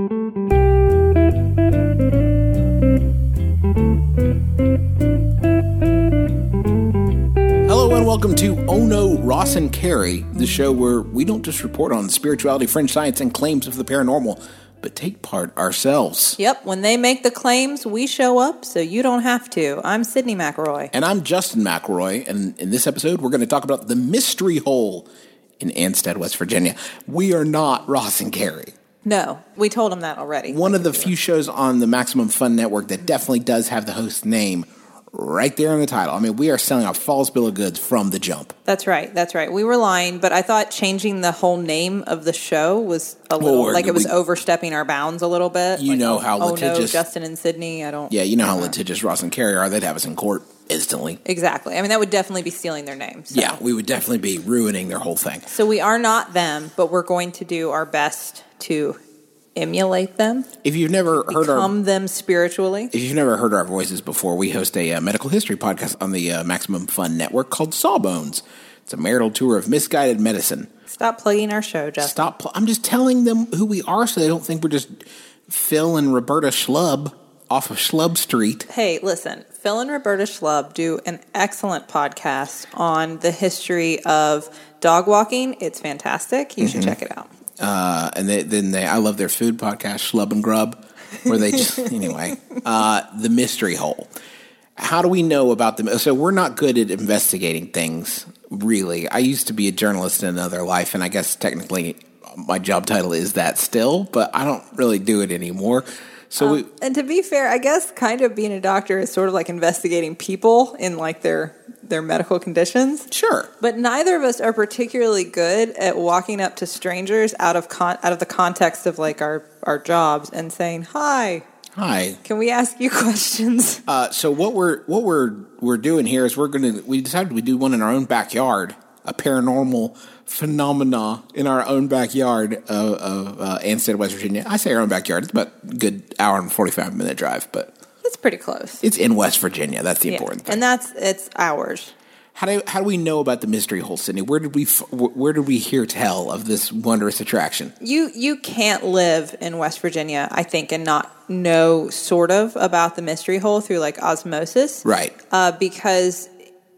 Hello and welcome to Oh No, Ross and Carrie, the show where we don't just report on spirituality, fringe science, and claims of the paranormal, but take part ourselves. Yep, when they make the claims, we show up, so you don't have to. I'm Sydnee McElroy. And I'm Justin McElroy, and in this episode, we're going to talk about the mystery hole in Ansted, West Virginia. We are not Ross and Carrie. No, we told them that already. One of the few shows on the Maximum Fun Network that definitely does have the host name right there in the title. I mean, we are selling a false bill of goods from the jump. That's right. That's right. We were lying, but I thought changing the whole name of the show was a little Lord, like it was we- overstepping our bounds a little bit. You Like, know how oh no, litigious- Justin and Sydnee. I don't. Yeah, you know how litigious Ross and Carrie are. They'd have us in court instantly. Exactly. I mean, that would definitely be stealing their names. Yeah, we would definitely be ruining their whole thing. So we are not them, but we're going to do our best to emulate them, If you've never heard our become them spiritually. if you've never heard our voices before, we host a uh, medical history podcast on the uh, Maximum Fun Network called Sawbones. It's a marital tour of misguided medicine. Stop plugging our show, Justin. Stop! Pl- I'm just telling them who we are, so they don't think we're just Phil and Roberta Schlub off of Schlub Street. Hey, listen, Phil and Roberta Schlub do an excellent podcast on the history of dog walking. It's fantastic. You Mm-hmm. should check it out. Uh, and they, then they, I love their food podcast, Schlub and Grub, where they just anyway. Uh, the mystery hole. How do we know about them? So we're not good at investigating things, really. I used to be a journalist in another life, and I guess technically my job title is that still, but I don't really do it anymore. So we, And to be fair, I guess kind of being a doctor is sort of like investigating people in like their their medical conditions. sure. But neither of us are particularly good at walking up to strangers out of con- out of the context of like our our jobs and saying, "Hi, Hi. can we ask you questions?" Uh, so what we're what we're we're doing here is we're gonna we decided we do one in our own backyard, a paranormal phenomena in our own backyard of, of uh, Ansted, West Virginia. I say our own backyard; it's about a good hour and forty five minute drive, but It's pretty close. it's in West Virginia. That's the Yeah. important thing. And that's it's ours. how do how do we know about the mystery hole, Sydnee? Where did we where did we hear tell of this wondrous attraction? You you can't live in West Virginia, I think, and not know sort of about the mystery hole through like osmosis, Right, Uh, because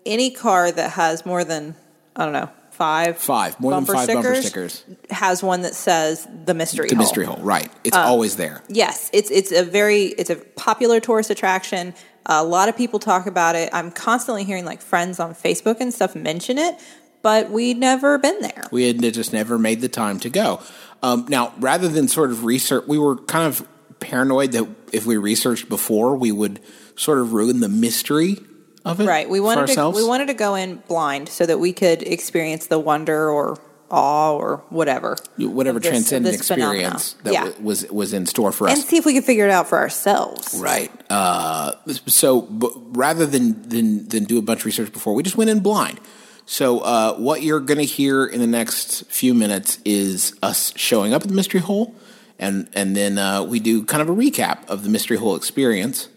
any car that has more than I don't know five five more than five bumper stickers. has one that says the mystery The hole. mystery hole, right? It's Uh, always there. Yes, it's it's a very it's a popular tourist attraction. a lot of people talk about it. I'm constantly hearing like friends on Facebook and stuff mention it, but we'd never been there. We had just never made the time to go. Um, now, rather than sort of research, we were kind of paranoid that if we researched before, we would sort of ruin the mystery of it. Right. We wanted to we wanted to go in blind so that we could experience the wonder or awe or whatever. whatever this- transcendent this phenomena. experience that Yeah. wa- was was in store for us. And see if we could figure it out for ourselves. Right. Uh, so but rather than, than than do a bunch of research before, we just went in blind. So uh, what you're going to hear in the next few minutes is us showing up at the mystery hole, and and then uh, we do kind of a recap of the mystery hole experience.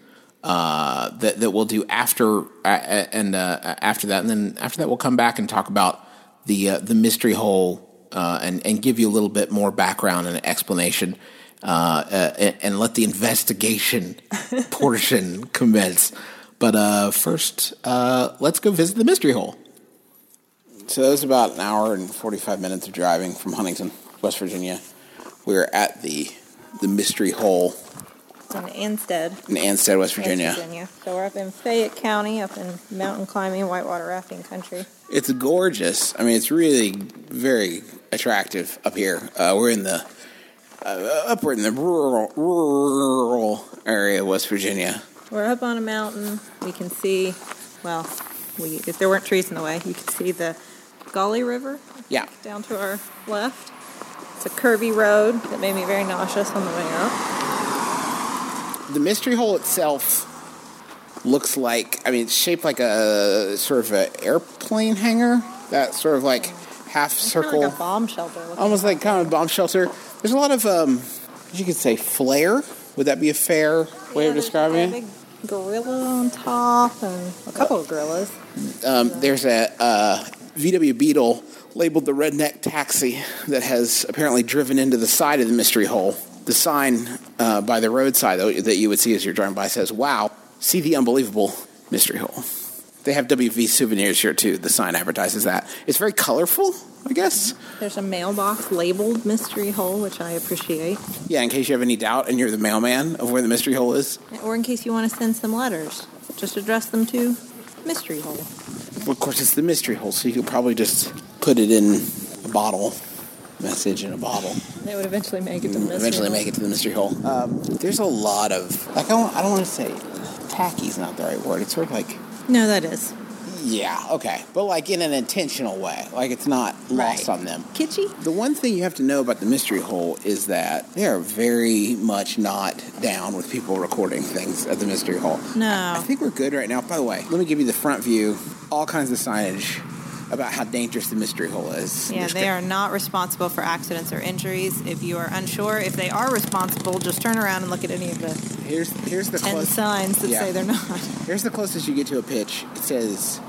Uh, that that we'll do after uh, and uh, after that, and then after that we'll come back and talk about the uh, the mystery hole uh, and and give you a little bit more background and explanation, uh, uh, and, and let the investigation portion commence. But uh, first, uh, let's go visit the mystery hole. So that was about an hour and forty five minutes of driving from Huntington, West Virginia. We are at the the mystery hole It's in Ansted, in Ansted, West Virginia. West Virginia. So we're up in Fayette County, up in mountain climbing, whitewater rafting country. It's gorgeous. I mean, it's really very attractive up here. Uh, we're in the uh, up we're in the rural rural area of West Virginia. We're up on a mountain. We can see, well, we if there weren't trees in the way, you could see the Gauley River Yeah, down to our left. It's a curvy road that made me very nauseous on the way up. The mystery hole itself looks like. I mean, it's shaped like a sort of an airplane hangar. That sort of like half It's kind circle, of like a bomb shelter. almost like kind of a bomb shelter. There's a lot of um, you could say flair. Would that be a fair way Yeah, of describing a it? big gorilla on top and a couple of gorillas. Um, there's a uh, VW Beetle labeled the Redneck Taxi that has apparently driven into the side of the mystery hole. The sign uh, by the roadside though, that you would see as you're driving by says, "Wow, see the unbelievable mystery hole." They have WV souvenirs here too. The sign advertises that. It's very colorful, I guess. There's a mailbox labeled mystery hole, which I appreciate. Yeah, in case you have any doubt and you're the mailman of where the mystery hole is. Or in case you want to send some letters, just address them to mystery hole. Well, of course, it's the mystery hole, so you could probably just put it in a bottle, message in a bottle. They would eventually make it to mystery Eventually, hole. make it to the mystery hole. Um, there's a lot of like I don't, I don't want to say tacky's not the right word. It's sort of like No, that is. yeah, okay, but like in an intentional way, like it's not lost Right. on them. Kitschy? The one thing you have to know about the mystery hole is that they are very much not down with people recording things at the mystery hole. No. I think we're good right now. By the way, let me give you the front view. All kinds of signage about how dangerous the mystery hole is. Yeah, they are not responsible for accidents or injuries. If you are unsure if they are responsible, just turn around and look at any of the Here's here's the 10 close, signs that Yeah. say they're not. here's the closest you get to a pitch. It says,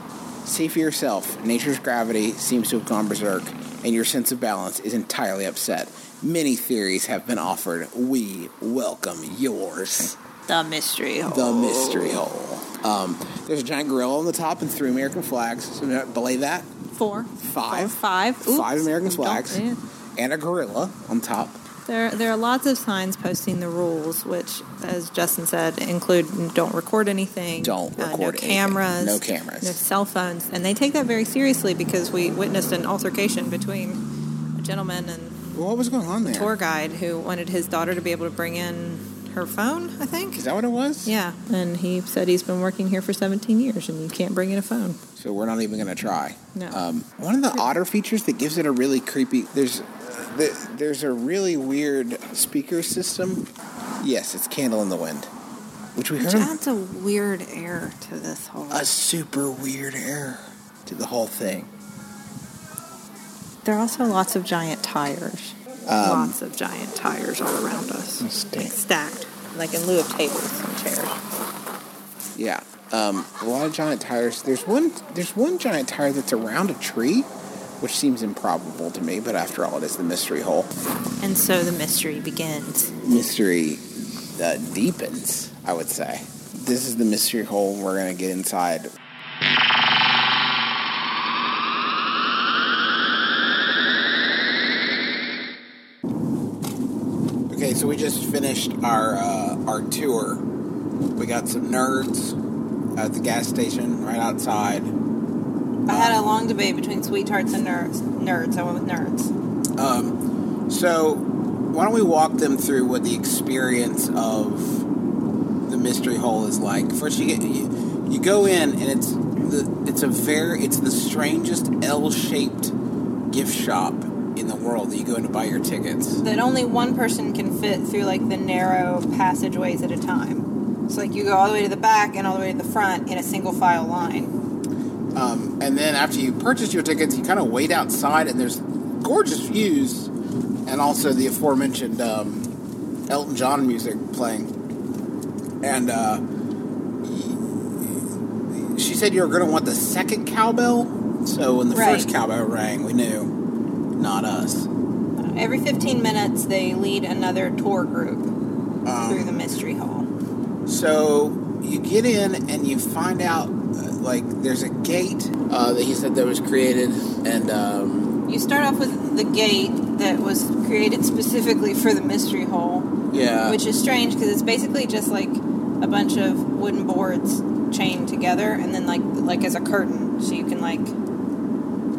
"See for yourself. Nature's gravity seems to have gone berserk, and your sense of balance is entirely upset. Many theories have been offered. We welcome yours." The mystery hole. The mystery hole. Um, there's a giant gorilla on the top and three American flags. So belay that. Four. Five. Four, five. Five American flags yeah. and a gorilla on top. There, there are lots of signs posting the rules, which, as Justin said, include don't record anything, Don't uh, record no anything. cameras, No cameras. no cell phones, and they take that very seriously because we witnessed an altercation between a gentleman and What was going on there? a tour guide who wanted his daughter to be able to bring in her phone. I think. Is that what it was? Yeah, and he said he's been working here for 17 years, and you can't bring in a phone. So we're not even going to try. No. Um, one of the odder features that gives it a really creepy. There's the, there's a really weird speaker system. Yes, it's Candle in the Wind, which we Which heard adds a weird air to this whole. a super weird air to the whole thing. There are also lots of giant tires. Lots of giant tires all around us. Stacked, like in lieu of tables and chairs. Yeah, um, a lot of giant tires. There's one. There's one giant tire that's around a tree, which seems improbable to me. But after all, it is the mystery hole. And so the mystery begins. Mystery uh, deepens. I would say this is the mystery hole. We're gonna get inside. So we just finished our uh, our tour. We got some nerds at the gas station right outside. I had a long debate between sweethearts and nerds. Nerds. I went with nerds. Um, so, why don't we walk them through what the experience of the mystery hole is like? First, you get you, you go in, and it's the it's a very it's the strangest L-shaped gift shop in the world that you go in to buy your tickets. That only one person can fit through like the narrow passageways at a time. So like you go all the way to the back and all the way to the front in a single file line. Um, and then after you purchase your tickets, you kind of wait outside, and there's gorgeous views, and also the aforementioned um, Elton John music playing. And uh, she said you were going to want the second cowbell. So when the Right. first cowbell rang, we knew not us. Every 15 minutes, they lead another tour group Um, through the mystery hall. So you get in and you find out, uh, like, there's a gate uh, that he said that was created, and um, You start off with the gate that was created specifically for the mystery Hall. yeah, which is strange because it's basically just like a bunch of wooden boards chained together and then like like as a curtain, so you can like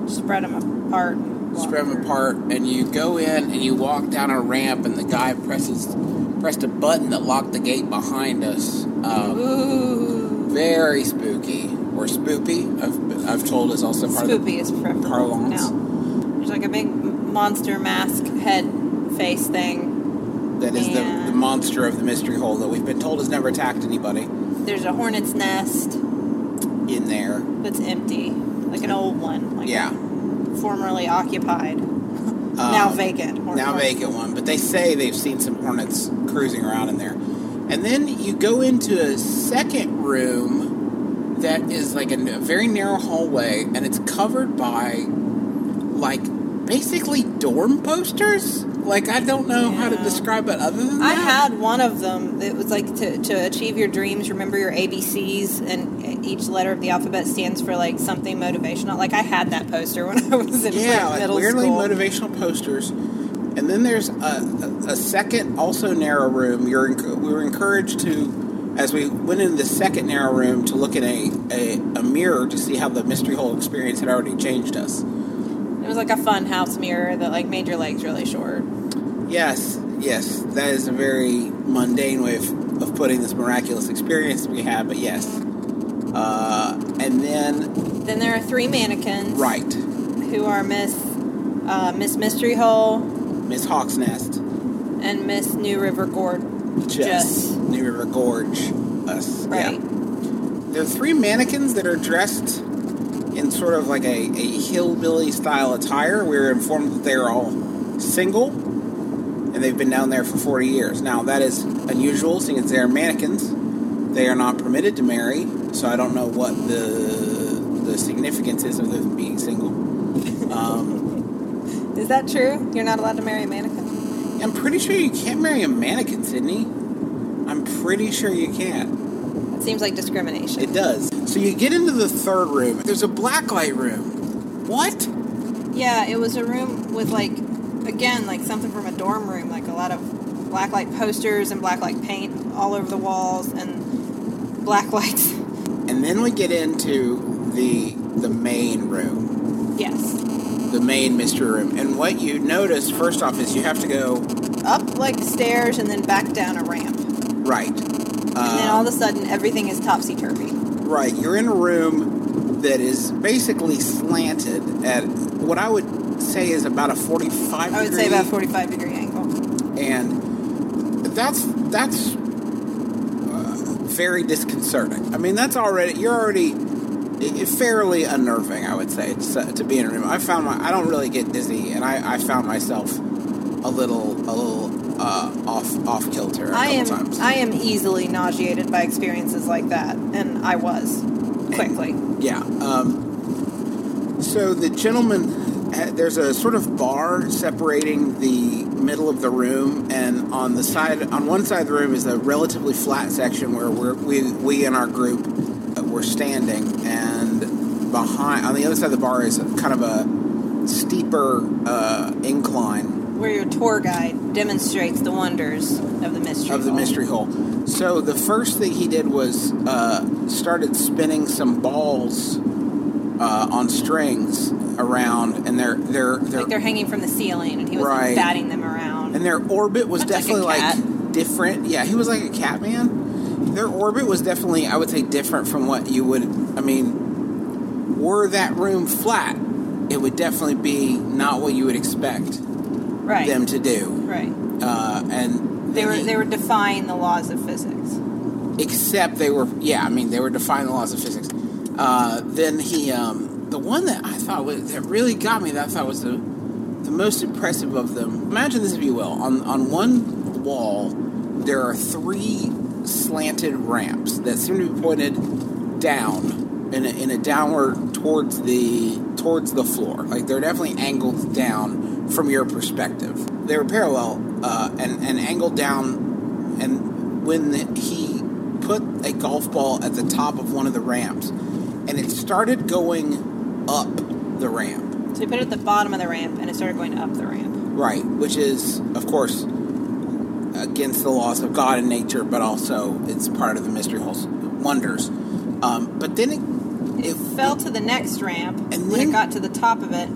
spread them apart. Spread them apart, and you go in and you walk down a ramp, and the guy presses pressed a button that locked the gate behind us. Um, Ooh, very spooky or spoopy. I've, I've told is also part of the spoopy is preferable parlance. now. There's like a big monster mask head face thing. that is the, the monster of the mystery hole that we've been told has never attacked anybody There's a hornet's nest in there. that's empty, like an old one, like Yeah. Formerly occupied, um, now vacant. now vacant one, but they say they've seen some hornets cruising around in there. And then you go into a second room that is like a very narrow hallway, and it's covered by like basically dorm posters. Like I don't know how to describe it other than that. I that. had one of them. It was like to, to achieve your dreams, remember your ABCs, and each letter of the alphabet stands for like something motivational. Like I had that poster when I was in yeah, like middle weirdly school. motivational posters. And then there's a, a, a second, also narrow room. You're we were encouraged to, as we went into the second narrow room, to look in a, a, a mirror to see how the mystery hole experience had already changed us. It was like a fun house mirror that like made your legs really short. Yes, yes, that is a very mundane way of, of putting this miraculous experience we had, but yes. Uh, and then, Then there are three mannequins, right, Who are Miss uh, Miss Mystery Hole Miss Hawk's Nest, and Miss New River Gorge. just New River Gorge, us. Right. Yeah. There are three mannequins that are dressed in sort of like a, a hillbilly style attire. We were informed that they are all single and they've been down there for 40 years. Now, that is unusual seeing as they are mannequins. They are not permitted to marry, so I don't know what the the significance is of them being single. Um, Is that true? You're not allowed to marry a mannequin. I'm pretty sure you can't marry a mannequin, Sydnee. I'm pretty sure you can't. It seems like discrimination. It does. So you get into the third room. There's a blacklight room. What? Yeah, it was a room with like, again, like something from a dorm room, like a lot of blacklight posters and blacklight paint all over the walls and black lights. And then we get into the the main room, yes, the main mystery room. And what you notice first off is you have to go up like stairs and then back down a ramp, Right. and right. then Uh, all of a sudden everything is topsy turvy. Right. You're in a room that is basically slanted at what I would say is about a 45 I would degree say about forty-five degree angle. and that's that's uh, very disconcerting. I mean, that's already you're already fairly unnerving. I would say to, to be in a room. I found my I don't really get dizzy, and I, I found myself a little a little uh, off off kilter I am times. I am easily nauseated by experiences like that, and I was quickly. Yeah. Um, so the gentleman, uh, there's a sort of bar separating the middle of the room, and on the side, on one side of the room is a relatively flat section where we're, we we in our group uh, were standing, and behind on the other side of the bar is kind of a steeper uh, incline Where your tour guide demonstrates the wonders of the mystery of the hole. mystery hole. So the first thing he did was uh, started spinning some balls uh, on strings around, and they're they're they're Like they're hanging from the ceiling, and he was like, batting them around. and their orbit was Much definitely like, cat. different. Yeah, he was like a cat man. Their orbit was definitely, I would say, different from what you would. I mean, were that room flat, it would definitely be not what you would expect right, them to do. right. Uh, and They were he- they were defying the laws of physics. except they were yeah i mean they were defying the laws of physics uh, then he um, the one that i thought was, that really got me that i thought was the the most impressive of them imagine this if you will on on one wall there are three slanted ramps that seem to be pointed down in a, in a downward towards the towards the floor like they're definitely angled down from your perspective. They were parallel uh, and, and angled down and when he put a golf ball at the top of one of the ramps and it started going up the ramp. So he put it at the bottom of the ramp, and it started going up the ramp. right which is of course against the laws of god and nature but also it's part of the mystery hole's wonders. Um, but then it, It fell to the next ramp And when then- it got to the top of it,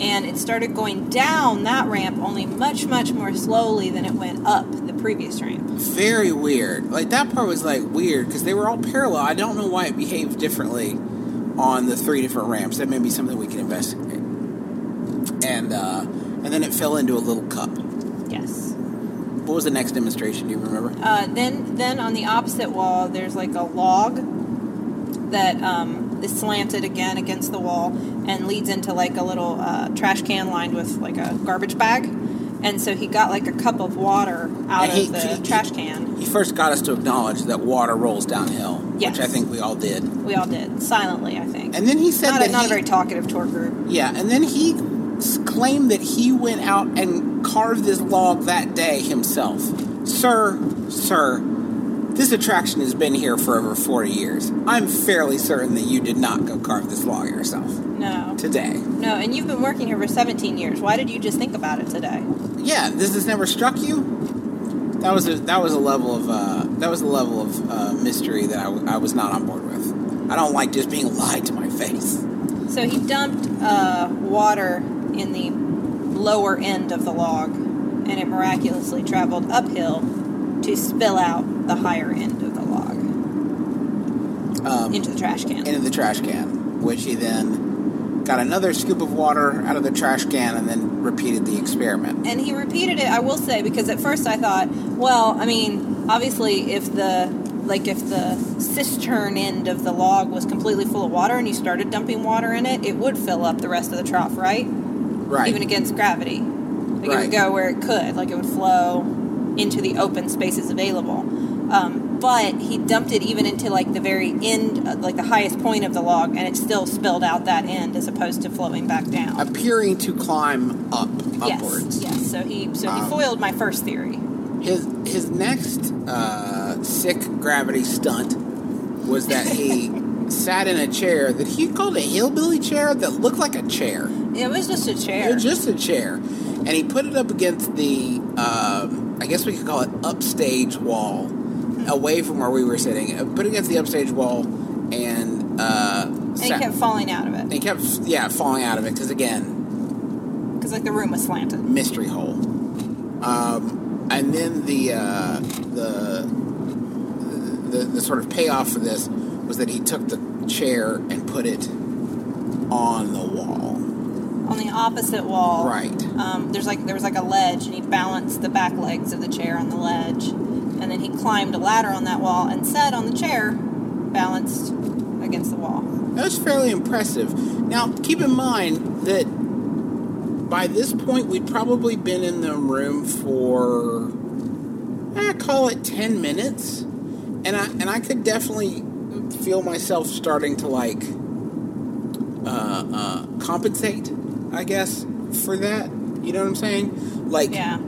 and it started going down that ramp only much much more slowly than it went up the previous ramp. very weird. Like that part was like weird because they were all parallel. I don't know why it behaved differently on the three different ramps. That may be something we can investigate. And uh, and then it fell into a little cup. Yes. what was the next demonstration? Do you remember? Uh, then, then on the opposite wall, there's like a log that um, is slanted again against the wall and leads into like a little uh, trash can lined with like a garbage bag. And so he got like a cup of water out he- of the he- trash can. He first got us to acknowledge that water rolls downhill, Yes. which I think we all did. We all did silently, I think. And then he said not, that a, not he, a very talkative tour group. yeah, and then he claimed that he went out and carved this log that day himself. Sir, sir, this attraction has been here for over 40 years. I'm fairly certain that you did not go carve this log yourself No. today. No, and you've been working here for 17 years. Why did you just think about it today? Yeah, this has never struck you. That was a that was a level of uh, that was a level of uh, mystery that I, w- I was not on board with. I don't like just being lied to my face. So he dumped uh, water in the lower end of the log, and it miraculously traveled uphill to spill out the higher end of the log Um, into the trash can. into the trash can, which he then got another scoop of water out of the trash can and then repeated the experiment. and he repeated it i will say because at first i thought well i mean obviously if the like if the cistern end of the log was completely full of water and you started dumping water in it it would fill up the rest of the trough right Right. even against gravity like it would go where it could like it would flow into the open spaces available um, but he dumped it even into like the very end uh, like the highest point of the log and it still spilled out that end as opposed to flowing back down Appearing to climb up yes upwards. yes so he so he Um, foiled my first theory His his next uh, sick gravity stunt was that he sat in a chair that he called a hillbilly chair that looked like a chair. It was just a chair. It was just a chair, and he put it up against the um, I guess we could call it upstage wall, away from where we were sitting. Uh, Put it against the upstage wall, and uh, and he sat- kept falling out of it and he kept yeah falling out of it because again because like the room was slanted. mystery hole. Um, and then the, uh, the the the sort of payoff for this was that he took the chair and put it on the wall. Opposite wall, Right. Um, there's like there was like a ledge, and he balanced the back legs of the chair on the ledge, and then he climbed a ladder on that wall and sat on the chair, balanced against the wall. That was fairly impressive. Now, keep in mind that by this point we'd probably been in the room for I call it ten minutes, and I and I could definitely feel myself starting to like uh, uh, compensate, I guess, for that. You know what I'm saying? Like, Yeah.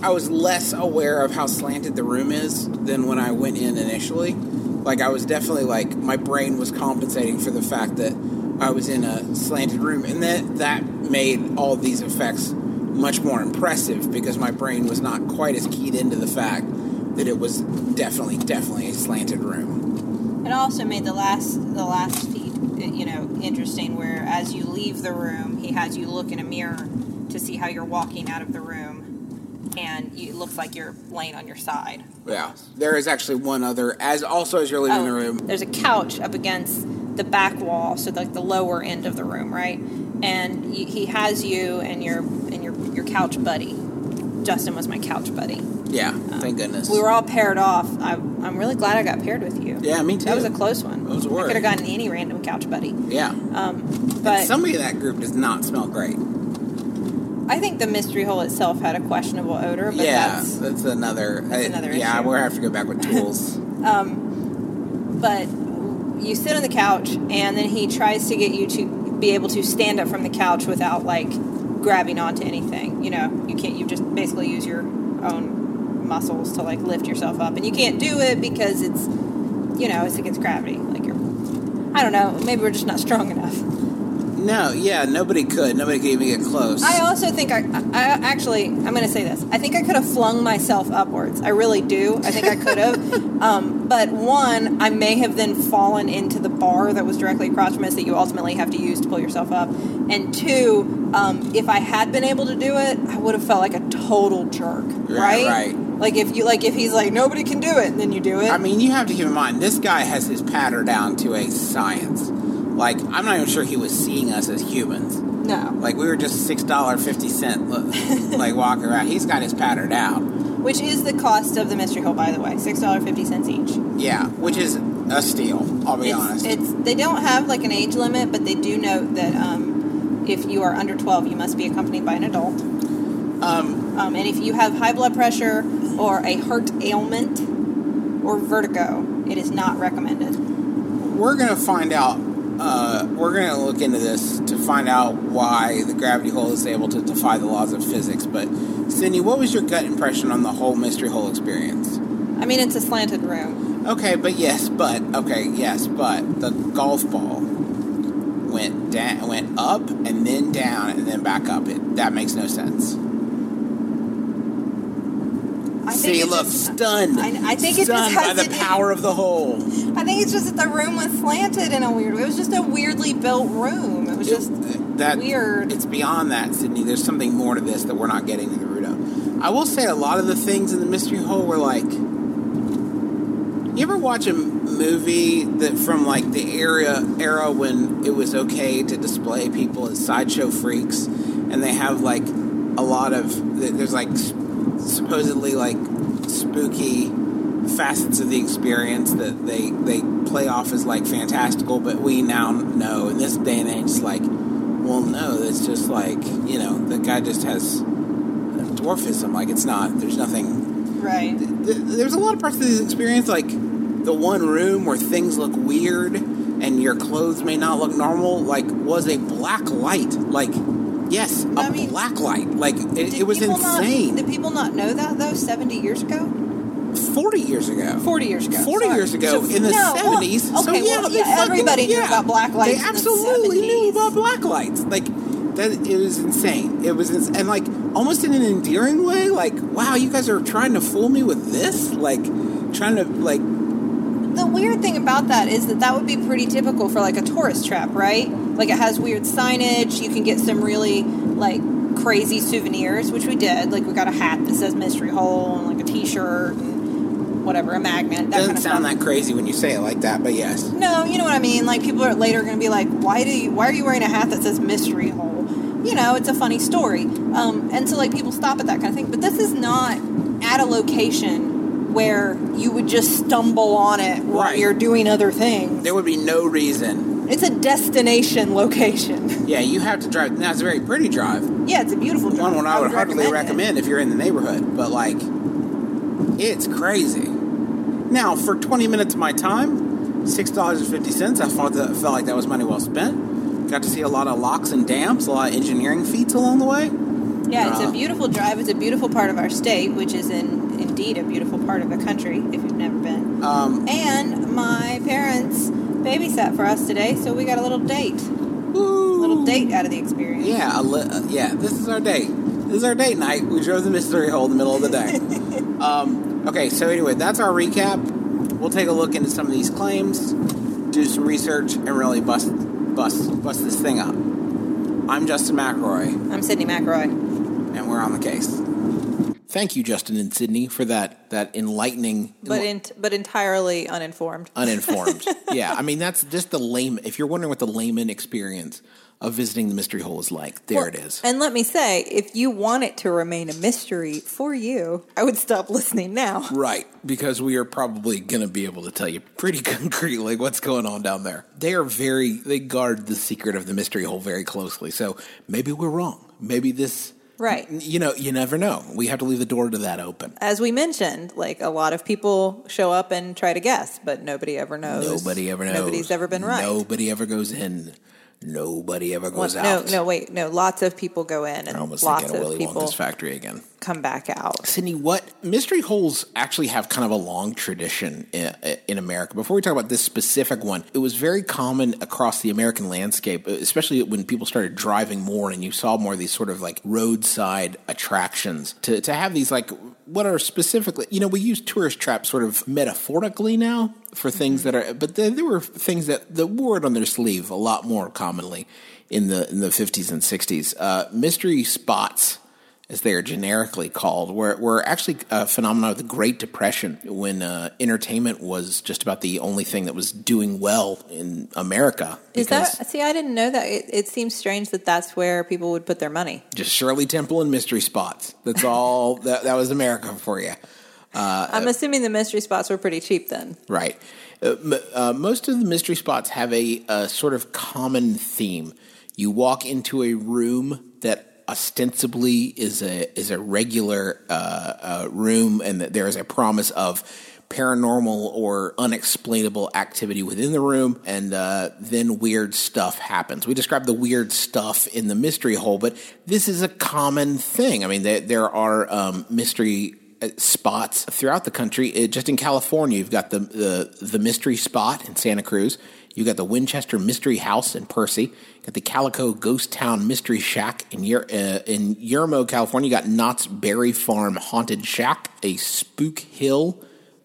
I was less aware of how slanted the room is than when I went in initially. Like I was definitely like my brain was compensating for the fact that I was in a slanted room, and that that made all these effects much more impressive because my brain was not quite as keyed into the fact that it was definitely definitely a slanted room. It also made the last the last you know, interesting. Where as you leave the room, he has you look in a mirror to see how you're walking out of the room, and you, it looks like you're laying on your side. Yeah, there is actually one other as also as you're leaving the oh, room. Oh, There's a couch up against the back wall, so like the lower end of the room, right? And he has you and your and your your couch buddy. Justin was my couch buddy. Yeah, thank goodness. We were all paired off. I, I'm really glad I got paired with you. Yeah, me too. That was a close one. That was a I worry. could have gotten any random couch buddy. Yeah, Um, but somebody in that group does not smell great. I think the mystery hole itself had a questionable odor. But yeah, that's, that's, another. that's uh, another yeah, issue. we'll have to go back with tools. um, but you sit on the couch and then he tries to get you to be able to stand up from the couch without like grabbing onto anything you know you can't you just basically use your own muscles to like lift yourself up and you can't do it because it's you know it's against gravity like you're i don't know maybe we're just not strong enough no, yeah, nobody could. Nobody could even get close. I also think I, I actually, I'm going to say this. I think I could have flung myself upwards. I really do. I think I could have. um, but one, I may have then fallen into the bar that was directly across from us that you ultimately have to use to pull yourself up. And two, um, if I had been able to do it, I would have felt like a total jerk. Right, Right. right. Like if you like if he's like nobody can do it, and then you do it. I mean, you have to keep in mind this guy has his patter down to a science. Like, I'm not even sure he was seeing us as humans. no. Like, we were just six dollar fifty cent, like walking around. He's got his patter down. Which is the cost of the mystery hole, by the way, six dollar fifty cents each. Yeah, which is a steal. I'll be it's, honest. It's they don't have like an age limit, but they do note that um, if you are under twelve, you must be accompanied by an adult. um, Um, and if you have high blood pressure or a heart ailment or vertigo, it is not recommended. we're gonna find out uh, we're going to look into this to find out why the gravity hole is able to defy the laws of physics. But, Sydnee, what was your gut impression on the whole mystery hole experience? I mean, it's a slanted room. Okay, but yes, but okay, yes, but the golf ball went down, went up, and then down, and then back up. It that makes no sense. I think See, it's look, just- stunned. I- I think it just stunned by the to power of the hole. I think it's just that the room was slanted in a weird way. It was just a weirdly built room. It was just that weird. It's beyond that, Sydnee. There's something more to this that we're not getting to the root of. I will say a lot of the things in the mystery hole were like. You ever watch a movie that from like the era era when it was okay to display people as sideshow freaks, and they have like a lot of there's like supposedly like spooky facets of the experience that they they play off as like fantastical, but we now know in this day and age, like, well, no, it's just like you know the guy just has dwarfism. Like it's not. There's nothing. right. th- There's a lot of parts of this experience, like the one room where things look weird and your clothes may not look normal. Like was a black light. Like yes, a I mean, black light. Like it, it was insane. Not, did people not know that though? Seventy years ago, Forty years ago. forty years ago, 40 Sorry. years ago So- in the no, well, 70s. so okay, yeah, well, yeah, fucking- everybody knew yeah. about black lights. They in the absolutely knew about black lights. Like that, it was insane. It was, ins- and like almost in an endearing way. Like, wow, you guys are trying to fool me with this. Like, trying to like, The weird thing about that is that that would be pretty typical for like a tourist trap, right? Like it has weird signage. You can get some really like crazy souvenirs, which we did. Like we got a hat that says Mystery Hole and like a T-shirt and whatever, a magnet. That doesn't kind of sound stuff. that crazy when you say it like that. But yes, No, you know what I mean. Like people are later going to be like, "Why do you? Why are you wearing a hat that says Mystery Hole?" You know, it's a funny story. Um, and so like people stop at that kind of thing. But this is not at a location where you would just stumble on it while Right. you're doing other things. there would be no reason. It's a destination location. Yeah, you have to drive. Now it's a very pretty drive. yeah, it's a beautiful drive. One one I would hardly it. recommend if you're in the neighborhood, but like, it's crazy. Now, for 20 minutes of my time, six dollars and fifty cents. I thought that felt like that was money well spent. Got to see a lot of locks and dams, a lot of engineering feats along the way. Yeah, it's Uh, a beautiful drive. It's a beautiful part of our state, which is in indeed a beautiful part of the country if you've never been. Um, And my parents babysat for us today, so we got a little date. woo. A little date out of the experience. Yeah, a li- uh, yeah. This is our date. This is our date night. We drove the mystery hole in the middle of the day. um, okay, so anyway, that's our recap. We'll take a look into some of these claims, do some research, and really bust bust bust this thing up. I'm Justin McElroy, I'm Sydnee McElroy. and we're on the case. Thank you, Justin and Sydnee, for that that enlightening, But in, but entirely uninformed. uninformed. yeah, I mean that's just the lame. If you're wondering what the layman experience of visiting the mystery hole is like, there it is. And let me say, if you want it to remain a mystery for you, I would stop listening now. Right, because we are probably going to be able to tell you pretty concretely what's going on down there. They are very, they guard the secret of the mystery hole very closely. So maybe we're wrong. Maybe this, Right. you know, you never know. We have to leave the door to that open. As we mentioned, like a lot of people show up and try to guess, but nobody ever knows. Nobody ever knows. Nobody's ever been right. Nobody ever goes in. Nobody ever Well, goes no, out. no, no, wait, no. Lots of people go in, and almost lots thinking oh, of of Willy people Wonka's factory again. come back out. Sydnee, what mystery holes actually have kind of a long tradition in, in America. Before we talk about this specific one, it was very common across the American landscape, especially when people started driving more and you saw more of these sort of like roadside attractions to, to have these like what are specifically, you know, we use tourist traps sort of metaphorically now for things that are, but there, there were things that wore it on their sleeve a lot more commonly in the in the 50s and 60s. Uh, mystery spots as they are generically called, were, were actually a phenomenon of the Great Depression when uh, entertainment was just about the only thing that was doing well in America. Is that see? I didn't know that. It, it seems strange that that's where people would put their money. just Shirley Temple and mystery spots? That's all. that, that was America for you. I'm assuming the mystery spots were pretty cheap then. Right. Uh, m- uh, most of the mystery spots have a, a sort of common theme. You walk into a room that ostensibly is a is a regular uh, uh, room, and that there is a promise of paranormal or unexplainable activity within the room, and uh, then weird stuff happens. We describe the weird stuff in the mystery hole, but this is a common thing. I mean, there, there are um, mystery uh, spots throughout the country. It, just in California, you've got the, the the mystery spot in Santa Cruz. You've got the Winchester Mystery House in Percy. Got the Calico Ghost Town Mystery Shack in Yer- uh, in Yermo, California. You got Knott's Berry Farm Haunted Shack, a Spook Hill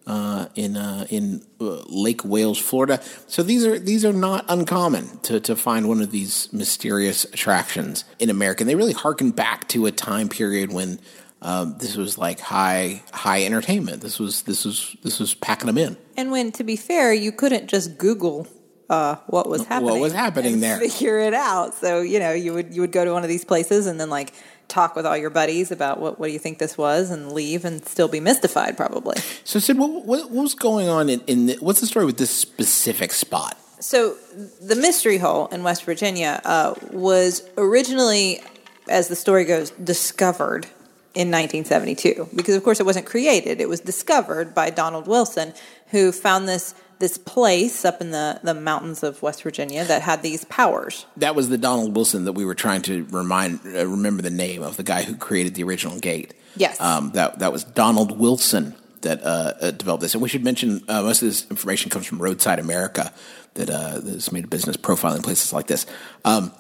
uh, in uh, in uh, Lake Wales, Florida. So these are these are not uncommon to to find one of these mysterious attractions in America. And they really harken back to a time period when. Um, this was like high high entertainment. This was this was this was packing them in. And when, to be fair, you couldn't just Google uh, what was happening. What was happening there. Figure it out. So you know, you would you would go to one of these places and then like talk with all your buddies about what what do you think this was, and leave and still be mystified probably. So, Sid, what, what, what was going on in, in the, what's the story with this specific spot? So the Mystery Hole in West Virginia uh, was originally, as the story goes, discovered in 1972 because of course it wasn't created it was discovered by donald wilson who found this this place up in the, the mountains of west virginia that had these powers That was the Donald Wilson that we were trying to remind uh, remember the name of the guy who created the original gate. Yes. um, that that was Donald Wilson that uh, uh, developed this. And we should mention uh, most of this information comes from Roadside America that uh, that's made a business profiling places like this. Um,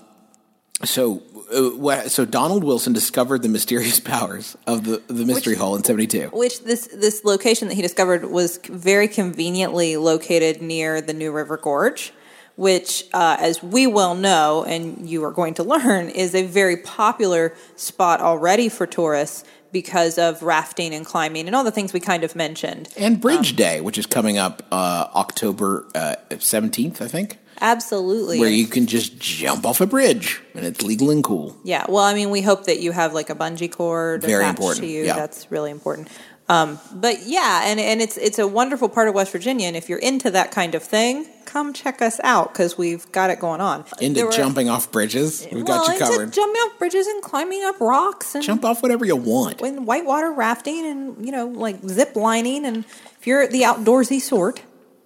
so. Uh, so Donald Wilson discovered the mysterious powers of the the mystery Which- hole in '72. which this this location that he discovered was very conveniently located near the New River Gorge, which, uh, as we well know, and you are going to learn, is a very popular spot already for tourists because of rafting and climbing and all the things we kind of mentioned. And Bridge Day, which is coming up uh, October uh, seventeenth, I think, Absolutely. where you can just jump off a bridge and it's legal and cool. Yeah, well, I mean, we hope that you have like a bungee cord Very attached important, to you. yeah. That's really important. Um, but yeah, and, and it's it's a wonderful part of West Virginia, and if you're into that kind of thing, come check us out because we've got it going on. Into were- jumping off bridges, we've well, got you into covered. jumping off bridges and climbing up rocks and Jump off whatever you want. and whitewater rafting and you know like zip lining and if you're the outdoorsy sort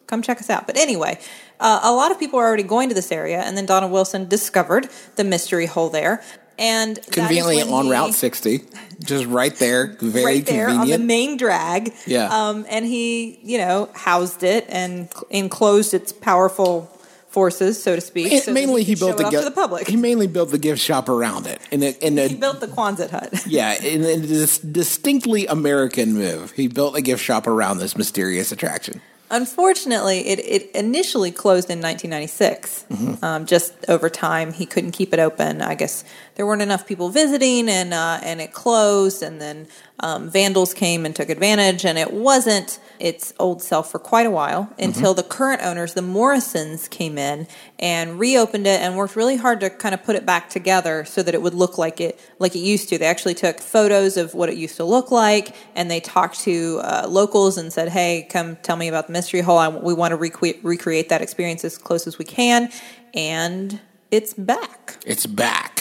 come check us out but anyway uh, a lot of people are already going to this area and then donald wilson discovered the mystery hole there and Conveniently on he- Route 60, just right there, very right there on the main drag Yeah. um, and he you know housed it and enclosed its powerful forces so to speak And so mainly, he show built the the public He mainly built the gift shop around it, in a, in a he built the quonset hut yeah, in a distinctly American move. He built a gift shop around this mysterious attraction. Unfortunately, it, it initially closed in 1996. Mm-hmm. Um, just over time, he couldn't keep it open. I guess there weren't enough people visiting, and uh, and it closed. And then um, vandals came and took advantage, and it wasn't its old self for quite a while Mm-hmm. until the current owners, the Morrisons, came in and reopened it and worked really hard to kind of put it back together so that it would look like it like it used to. They actually took photos of what it used to look like, and they talked to uh, locals and said, "Hey, come tell me about the mystery hole. I, we want to recre- recreate that experience as close as we can." And it's back. It's back.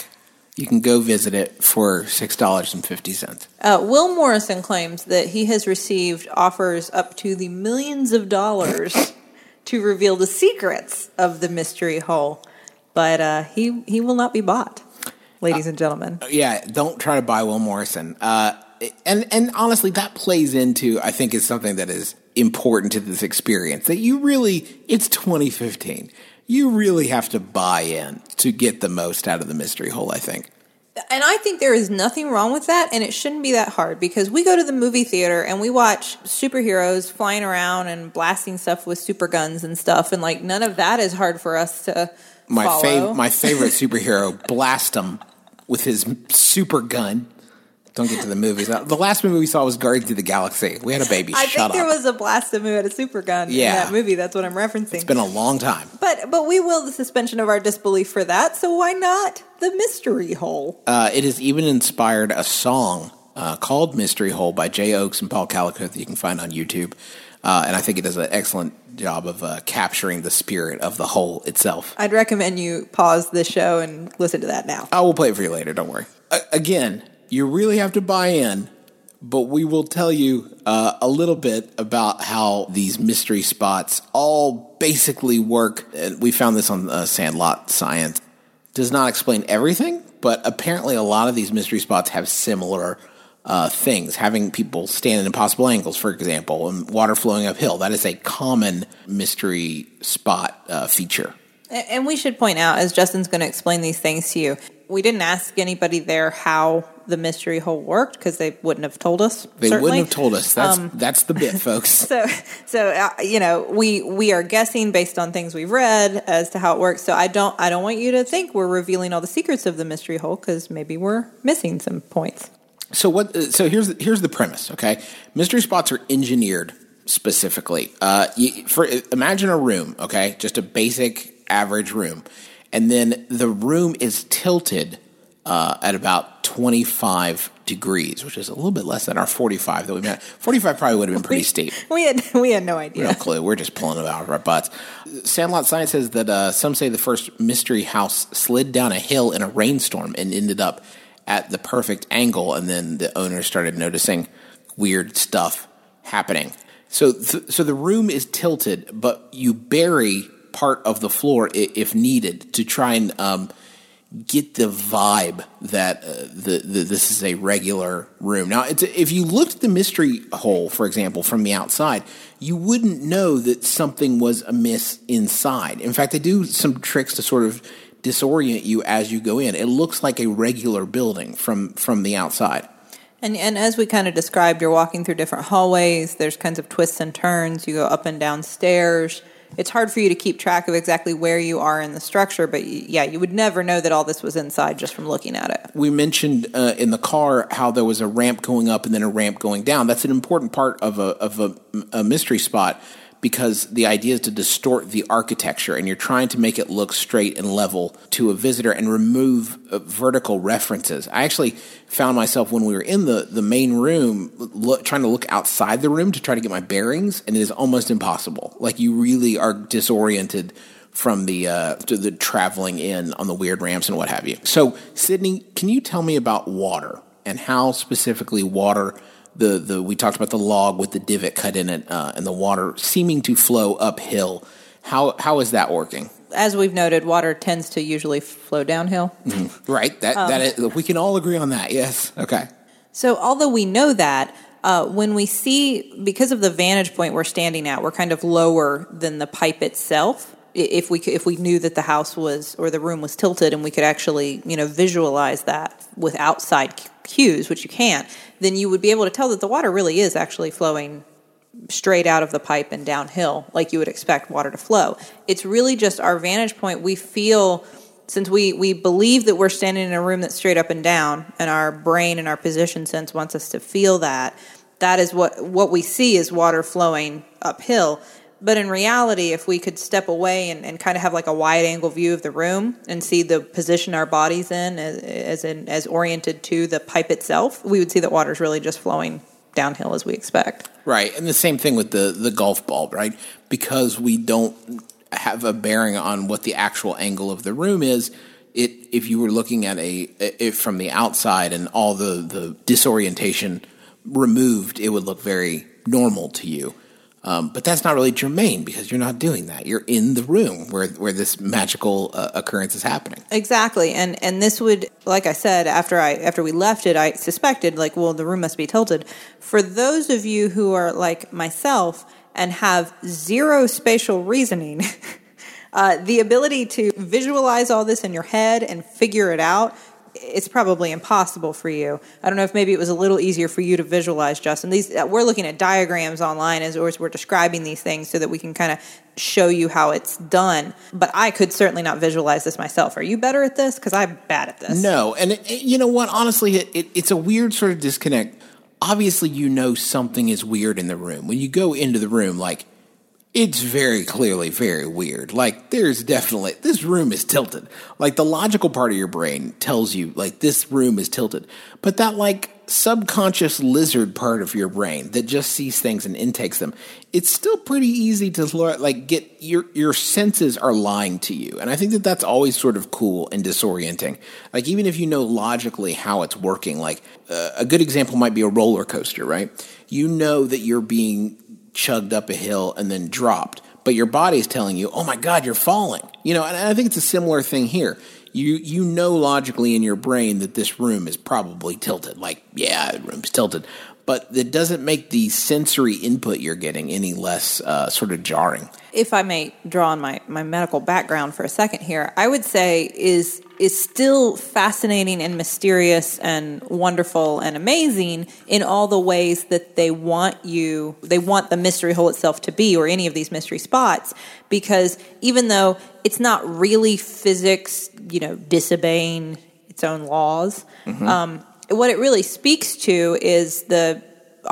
You can go visit it for $6.50. Uh, Will Morrison claims that he has received offers up to the millions of dollars to reveal the secrets of the mystery hole, but uh, he he will not be bought, ladies and gentlemen. yeah, don't try to buy Will Morrison. Uh, and and honestly, that plays into I think is something that is important to this experience. That you really, it's 2015. You really have to buy in to get the most out of the mystery hole. I think. And I think there is nothing wrong with that, and it shouldn't be that hard because we go to the movie theater and we watch superheroes flying around and blasting stuff with super guns and stuff, and like none of that is hard for us to My follow. fav- my favorite superhero blast him with his super gun. Don't get to the movies. The last movie we saw was Guardians of the Galaxy. We had a baby. I Shut think there was a blast him who had a super gun Yeah. in that movie. That's what I'm referencing. it's been a long time. but but we will the suspension of our disbelief for that. So why not the mystery hole? Uh, it has even inspired a song uh, called Mystery Hole by Jay Oaks and Paul Calico that you can find on YouTube. Uh, and I think it does an excellent job of uh, capturing the spirit of the hole itself. I'd recommend you pause the show and listen to that now. I will play it for you later, don't worry. Uh, again, you really have to buy in but we will tell you uh, a little bit about how these mystery spots all basically work. And we found this on uh, Sandlot Science. Does not explain everything, but apparently a lot of these mystery spots have similar uh, things. Having people stand in impossible angles, for example, and water flowing uphill. That is a common mystery spot uh, feature. And we should point out, as Justin's going to explain these things to you, we didn't ask anybody there how the mystery hole worked because they wouldn't have told us. They certainly. wouldn't have told us. That's um, that's the bit, folks. so, so uh, you know, we we are guessing based on things we've read as to how it works. So I don't I don't want you to think we're revealing all the secrets of the mystery hole because maybe we're missing some points. So what? So here's here's the premise. Okay, mystery spots are engineered specifically. Uh, you, for imagine a room. Okay, just a basic average room, and then the room is tilted uh, at about 25 degrees, which is a little bit less than our 45 that we met. 45 probably would have been pretty steep. We had we had no idea. No clue. We're just pulling it out of our butts. Sandlot Science says that uh, some say the first mystery house slid down a hill in a rainstorm and ended up at the perfect angle, and then the owner started noticing weird stuff happening. So, th- so the room is tilted, but you bury part of the floor if needed to try and um, get the vibe that uh, the, the, this is a regular room. Now, if you looked at the mystery hole, for example, from the outside, you wouldn't know that something was amiss inside. In fact, they do some tricks to sort of disorient you as you go in. It looks like a regular building from from the outside. And, and as we kind of described, you're walking through different hallways. There's kinds of twists and turns. You go up and down stairs it's hard for you to keep track of exactly where you are in the structure, but yeah, you would never know that all this was inside just from looking at it. We mentioned uh, in the car how there was a ramp going up and then a ramp going down. That's an important part of a of a, a mystery spot because the idea is to distort the architecture and you're trying to make it look straight and level to a visitor and remove uh, vertical references. I actually found myself when we were in the, the main room trying to look outside the room to try to get my bearings and it is almost impossible. Like you really are disoriented from the uh, the traveling in on the weird ramps and what have you. So, Sydnee, can you tell me about water and how specifically water the the we talked about the log with the divot cut in it uh, and the water seeming to flow uphill. How how is that working? As we've noted, water tends to usually flow downhill. Mm-hmm. Right. That um, that is, we can all agree on that. Yes. Okay. So although we know that. Uh, when we see, because of the vantage point we're standing at, we're kind of lower than the pipe itself if we if we knew that the house was or the room was tilted and we could actually you know visualize that with outside cues, which you can't, then you would be able to tell that the water really is actually flowing straight out of the pipe and downhill like you would expect water to flow. It's really just our vantage point. We feel since we, we believe that we're standing in a room that's straight up and down and our brain and our position sense wants us to feel that, that is what what we see is water flowing uphill but in reality, if we could step away and, and kind of have like a wide angle view of the room and see the position our bodies in as, as, in, as oriented to the pipe itself, we would see that water is really just flowing downhill as we expect. Right. And the same thing with the, the golf ball, right? Because we don't have a bearing on what the actual angle of the room is. It, if you were looking at a, from the outside and all the, the disorientation removed, it would look very normal to you. Um, but that's not really germane because you're not doing that. You're in the room where where this magical uh, occurrence is happening. Exactly, and and this would, like I said, after I after we left it, I suspected like, well, the room must be tilted. For those of you who are like myself and have zero spatial reasoning. Uh, the ability to visualize all this in your head and figure it out it's probably impossible for you. I don't know if maybe it was a little easier for you to visualize, Justin. These uh, we're looking at diagrams online as, as we're describing these things so that we can kind of show you how it's done. But I could certainly not visualize this myself. Are you better at this? Because I'm bad at this. No, and it, you know what? Honestly, it, it, it's a weird sort of disconnect. Obviously, you know something is weird in the room when you go into the room. Like it's very clearly very weird. Like there's definitely this room is tilted. Like the logical part of your brain tells you like this room is tilted. But that like subconscious lizard part of your brain that just sees things and intakes them, it's still pretty easy to like get your your senses are lying to you, and I think that that's always sort of cool and disorienting. Like even if you know logically how it's working, like uh, a good example might be a roller coaster, right? You know that you're being chugged up a hill and then dropped, but your body is telling you, "Oh my God, you're falling." You know, and I think it's a similar thing here you you know logically in your brain that this room is probably tilted. Like, yeah, the room's tilted, but it doesn't make the sensory input you're getting any less uh, sort of jarring. If I may draw on my, my medical background for a second here, I would say is is still fascinating and mysterious and wonderful and amazing in all the ways that they want you they want the mystery hole itself to be or any of these mystery spots because even though it's not really physics you know disobeying its own laws mm-hmm. um, what it really speaks to is the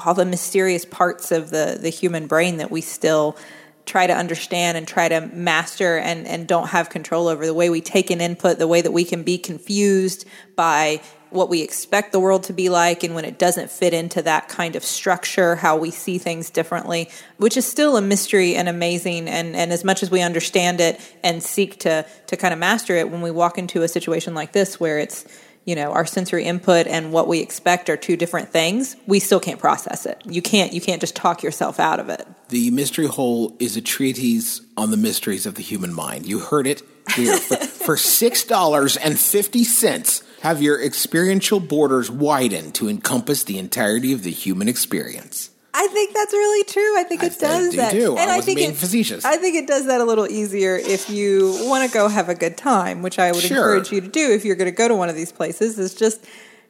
all the mysterious parts of the the human brain that we still try to understand and try to master and and don't have control over. The way we take in input the way that we can be confused by what we expect the world to be like and when it doesn't fit into that kind of structure how we see things differently which is still a mystery and amazing. And and as much as we understand it and seek to to kind of master it when we walk into a situation like this where it's you know our sensory input and what we expect are two different things we still can't process it. You can't you can't just talk yourself out of it. The mystery hole is a treatise on the mysteries of the human mind. You heard it here. For, for six dollars and fifty cents have your experiential borders widen to encompass the entirety of the human experience I think that's really true. I think it I does that. Do. And I, I think being it, facetious. I think it does that a little easier if you want to go have a good time, which I would sure. encourage you to do if you're going to go to one of these places. Is just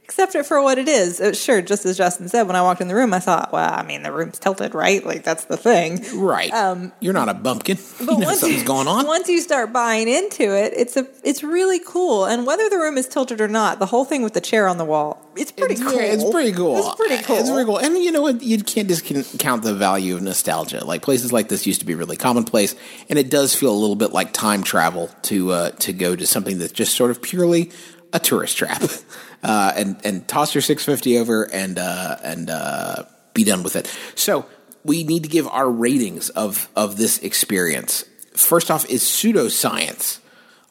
accept it for what it is. Uh, sure, just as Justin said, when I walked in the room, I thought, well, I mean, the room's tilted, right? Like that's the thing, right? Um, You're not a bumpkin. But you know once something's going on. Once you start buying into it, it's a it's really cool. And whether the room is tilted or not, the whole thing with the chair on the wall, it's pretty it's, cool. It's pretty cool. It's pretty cool. It's pretty cool. And you know what? You can't discount the value of nostalgia. Like places like this used to be really commonplace, and it does feel a little bit like time travel to uh, to go to something that's just sort of purely a tourist trap. uh, and and toss your 650 over and uh, and uh, be done with it. So we need to give our ratings of of this experience. First off, is pseudoscience.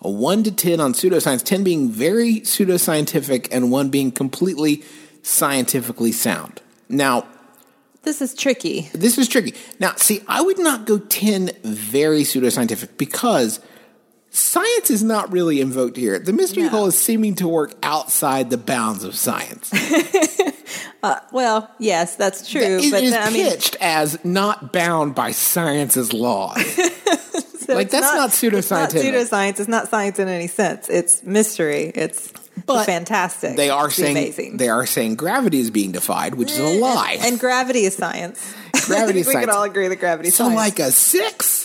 A one to ten on pseudoscience, ten being very pseudoscientific, and one being completely scientifically sound. Now, this is tricky. This is tricky. Now, see, I would not go 10 very pseudoscientific because science is not really invoked here. The mystery no. hole is seeming to work outside the bounds of science. uh, well, yes, that's true. It but is I mean, pitched as not bound by science's laws. so like that's not, not pseudoscientific. It's not pseudoscience. It's not science in any sense. It's mystery. It's but fantastic. They are it's saying amazing. they are saying gravity is being defied, which is a lie. And, and gravity is science. Gravity we science. can all agree that gravity so science. like a six.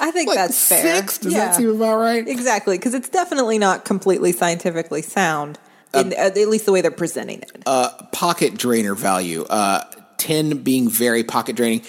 I think like that's fair. Six? Does yeah. that seem about right? Exactly, because it's definitely not completely scientifically sound, in, uh, at least the way they're presenting it. Uh, pocket drainer value. Uh, 10 being very pocket draining.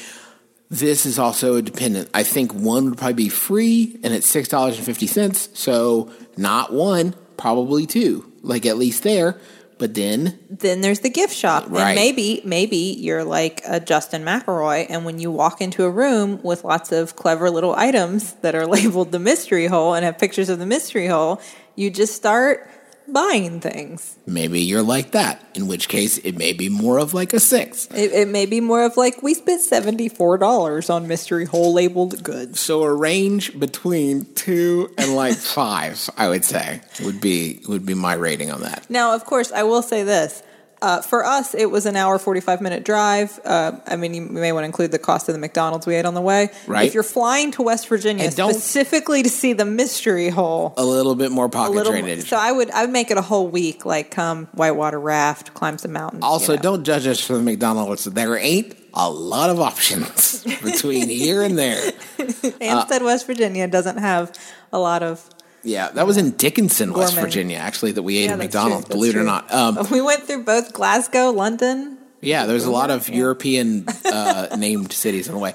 This is also a dependent. I think one would probably be free, and it's $6.50. So not one, probably two. Like at least there. But then, then there's the gift shop, right. and maybe maybe you're like a Justin McElroy, and when you walk into a room with lots of clever little items that are labeled the mystery hole and have pictures of the mystery hole, you just start buying things. Maybe you're like that, in which case it may be more of like a six. It, it may be more of like we spent $74 on mystery hole labeled goods. So a range between two and like five, I would say, would be would be my rating on that. Now, of course, I will say this. Uh, for us, it was an hour, 45 minute drive. Uh, I mean, you may want to include the cost of the McDonald's we ate on the way. Right. If you're flying to West Virginia specifically to see the mystery hole, a little bit more pocket little, drainage. So I would I would make it a whole week, like come whitewater raft, climb some mountains. Also, you know. don't judge us for the McDonald's. There ain't a lot of options between here and there. Ansted, uh, West Virginia doesn't have a lot of yeah, that was in Dickinson, Gourmet. West Virginia, actually, that we ate yeah, at McDonald's, believe true. it or not. Um, we went through both Glasgow, London. Yeah, there's a lot of yeah. European uh, named cities on the way.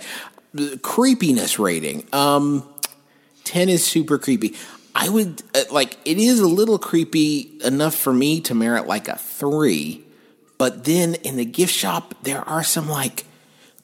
The creepiness rating. Um, 10 is super creepy. I would, uh, like, it is a little creepy enough for me to merit like a three, But then in the gift shop, there are some like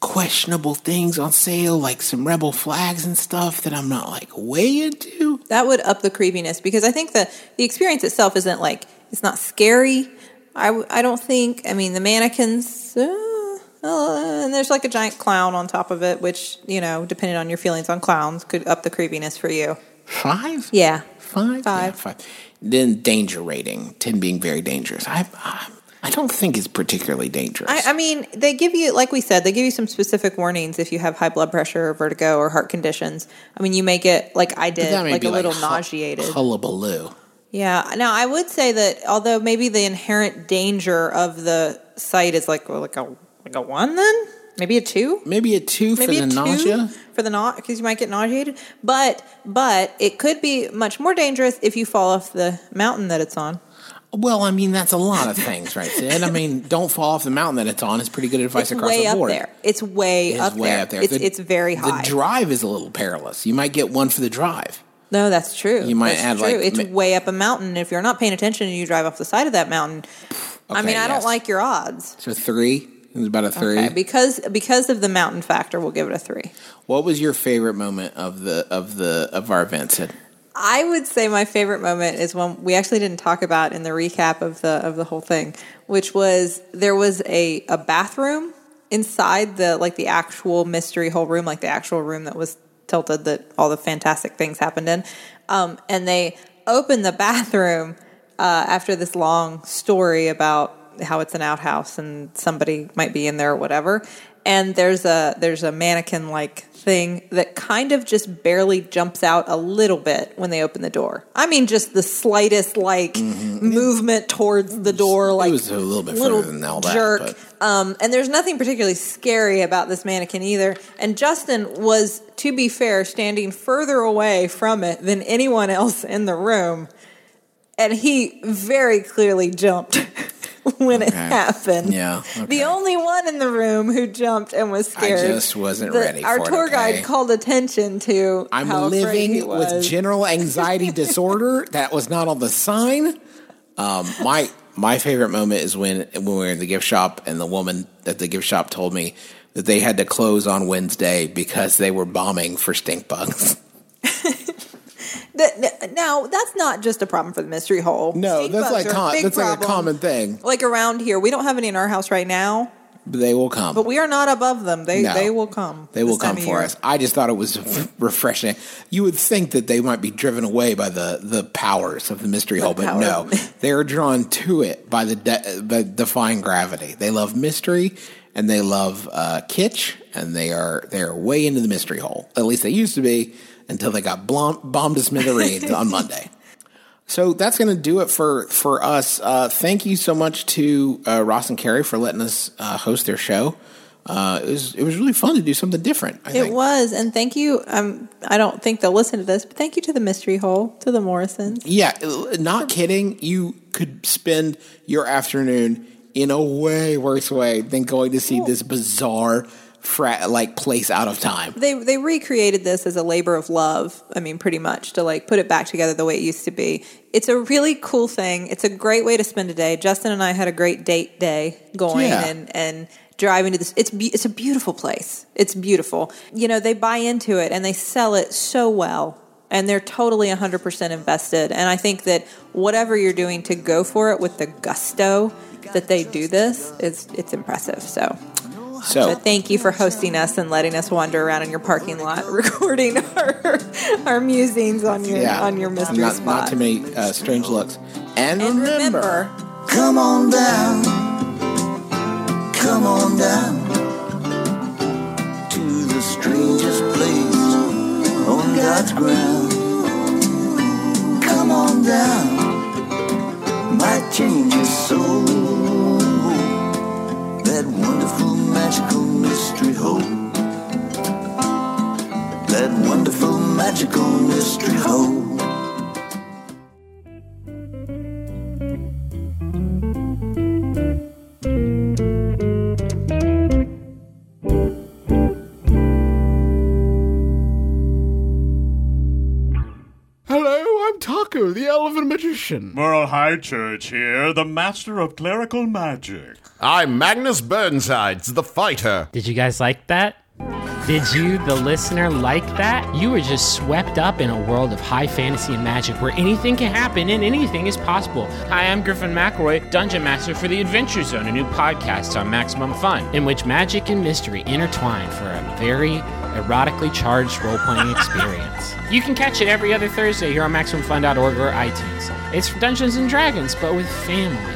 questionable things on sale, like some rebel flags and stuff that I'm not like way into. That would up the creepiness because I think the the experience itself isn't like it's not scary. I I don't think. I mean, the mannequins. Uh, uh, and there's like a giant clown on top of it, which you know, depending on your feelings on clowns, could up the creepiness for you. Five? Yeah, Five? Five. Yeah, five. Then danger rating, 10 being very dangerous. I, I, I don't think it's particularly dangerous. I, I mean, they give you, like we said, they give you some specific warnings if you have high blood pressure or vertigo or heart conditions. I mean, you may get, like I did, like a little hu- nauseated. Hullabaloo. Yeah. Now, I would say that although maybe the inherent danger of the site is like well, like a like a one, then maybe a two, Maybe a two maybe for a the two nausea. for the not because you might get nauseated. But but it could be much more dangerous if you fall off the mountain that it's on. Well, I mean, that's a lot of things, right, Sid? I mean, don't fall off the mountain that it's on is pretty good advice It's across way the up board. there. It's way, It up, way there. up there. It's The- it's very high. The drive is a little perilous. You might get one for the drive. No, that's true. You might That's add, true. like, it's ma- way up a mountain. If you're not paying attention and you drive off the side of that mountain, I Okay, mean, I don't like your odds. So three is about a three. Okay, because because of the mountain factor, we'll give it a three. What was your favorite moment of the of the of our event, Sid? I would say my favorite moment is one we actually didn't talk about in the recap of the of the hole thing, which was there was a a bathroom inside the like the actual mystery whole room, like the actual room that was tilted that all the fantastic things happened in, um, and they opened the bathroom uh, after this long story about how it's an outhouse and somebody might be in there or whatever. And there's a there's a mannequin like thing that kind of just barely jumps out a little bit when they open the door. I mean, just the slightest like movement towards the door, like Mm-hmm. was a little bit little further than all that, jerk. but- Um, and there's nothing particularly scary about this mannequin either. And Justin was, to be fair, standing further away from it than anyone else in the room. And he very clearly jumped when it happened. Yeah, okay. The only one in the room who jumped and was scared. I just wasn't The- ready Our tour okay? guide called attention to I'm how afraid he living with general anxiety disorder. That was not on the sign. Um, my my favorite moment is when when we were in the gift shop and the woman at the gift shop told me that they had to close on Wednesday because they were bombing for stink bugs. That- now that's not just a problem for the mystery hole. No, Stink that's like a com- that's like a common thing. Like around here, we don't have any in our house right now, But they will come. but we are not above them. They No. they will come. They will come for us. I just thought it was refreshing. You would think that they might be driven away by the, the powers of the mystery hole, but power. no, they are drawn to it by the de- by defying gravity. They love mystery and they love uh, kitsch, and they are they are way into the mystery hole. At least they used to be until they got blom- bombed to smithereens on Monday. So that's going to do it for for us. Uh, thank you so much to uh, Ross and Carrie for letting us uh, host their show. Uh, it was it was really fun to do something different. I It think. was, and thank you. Um, I don't think they'll listen to this, but thank you to the mystery hole, to the Morrisons. Yeah, not kidding. You could spend your afternoon in a way worse way than going to see this bizarre fra- like place out of time. They they recreated this as a labor of love. I mean, pretty much to like put it back together the way it used to be. It's a really cool thing. It's a great way to spend a day. Justin and I had a great date day going Yeah. and and driving to this. It's be- it's a beautiful place. It's beautiful. You know, they buy into it and they sell it so well. And they're totally 100% invested. And I think that whatever you're doing to go for it with the gusto that they do this, is it's impressive. So So but thank you for hosting us and letting us wander around in your parking lot, recording our our musings on your yeah, on your mystery not, spot. not too many uh, strange looks. And, and remember, remember, Come on down. Come on down to the strangest place on God's ground. Come on down, might change magical mystery hole. That wonderful, magical mystery hole. hello, I'm talking. The elven magician. Merle Highchurch here, the master of clerical magic. I'm Magnus Burnsides, the fighter. Did you guys like that? Did you, the listener, like that? You were just swept up in a world of high fantasy and magic where anything can happen and anything is possible. Hi, I'm Griffin McElroy, Dungeon Master for the Adventure Zone, a new podcast on Maximum Fun, in which magic and mystery intertwine for a very erotically charged role playing experience. You can catch it every other Thursday here on MaximumFun.org or iTunes. It's for Dungeons and Dragons, but with family.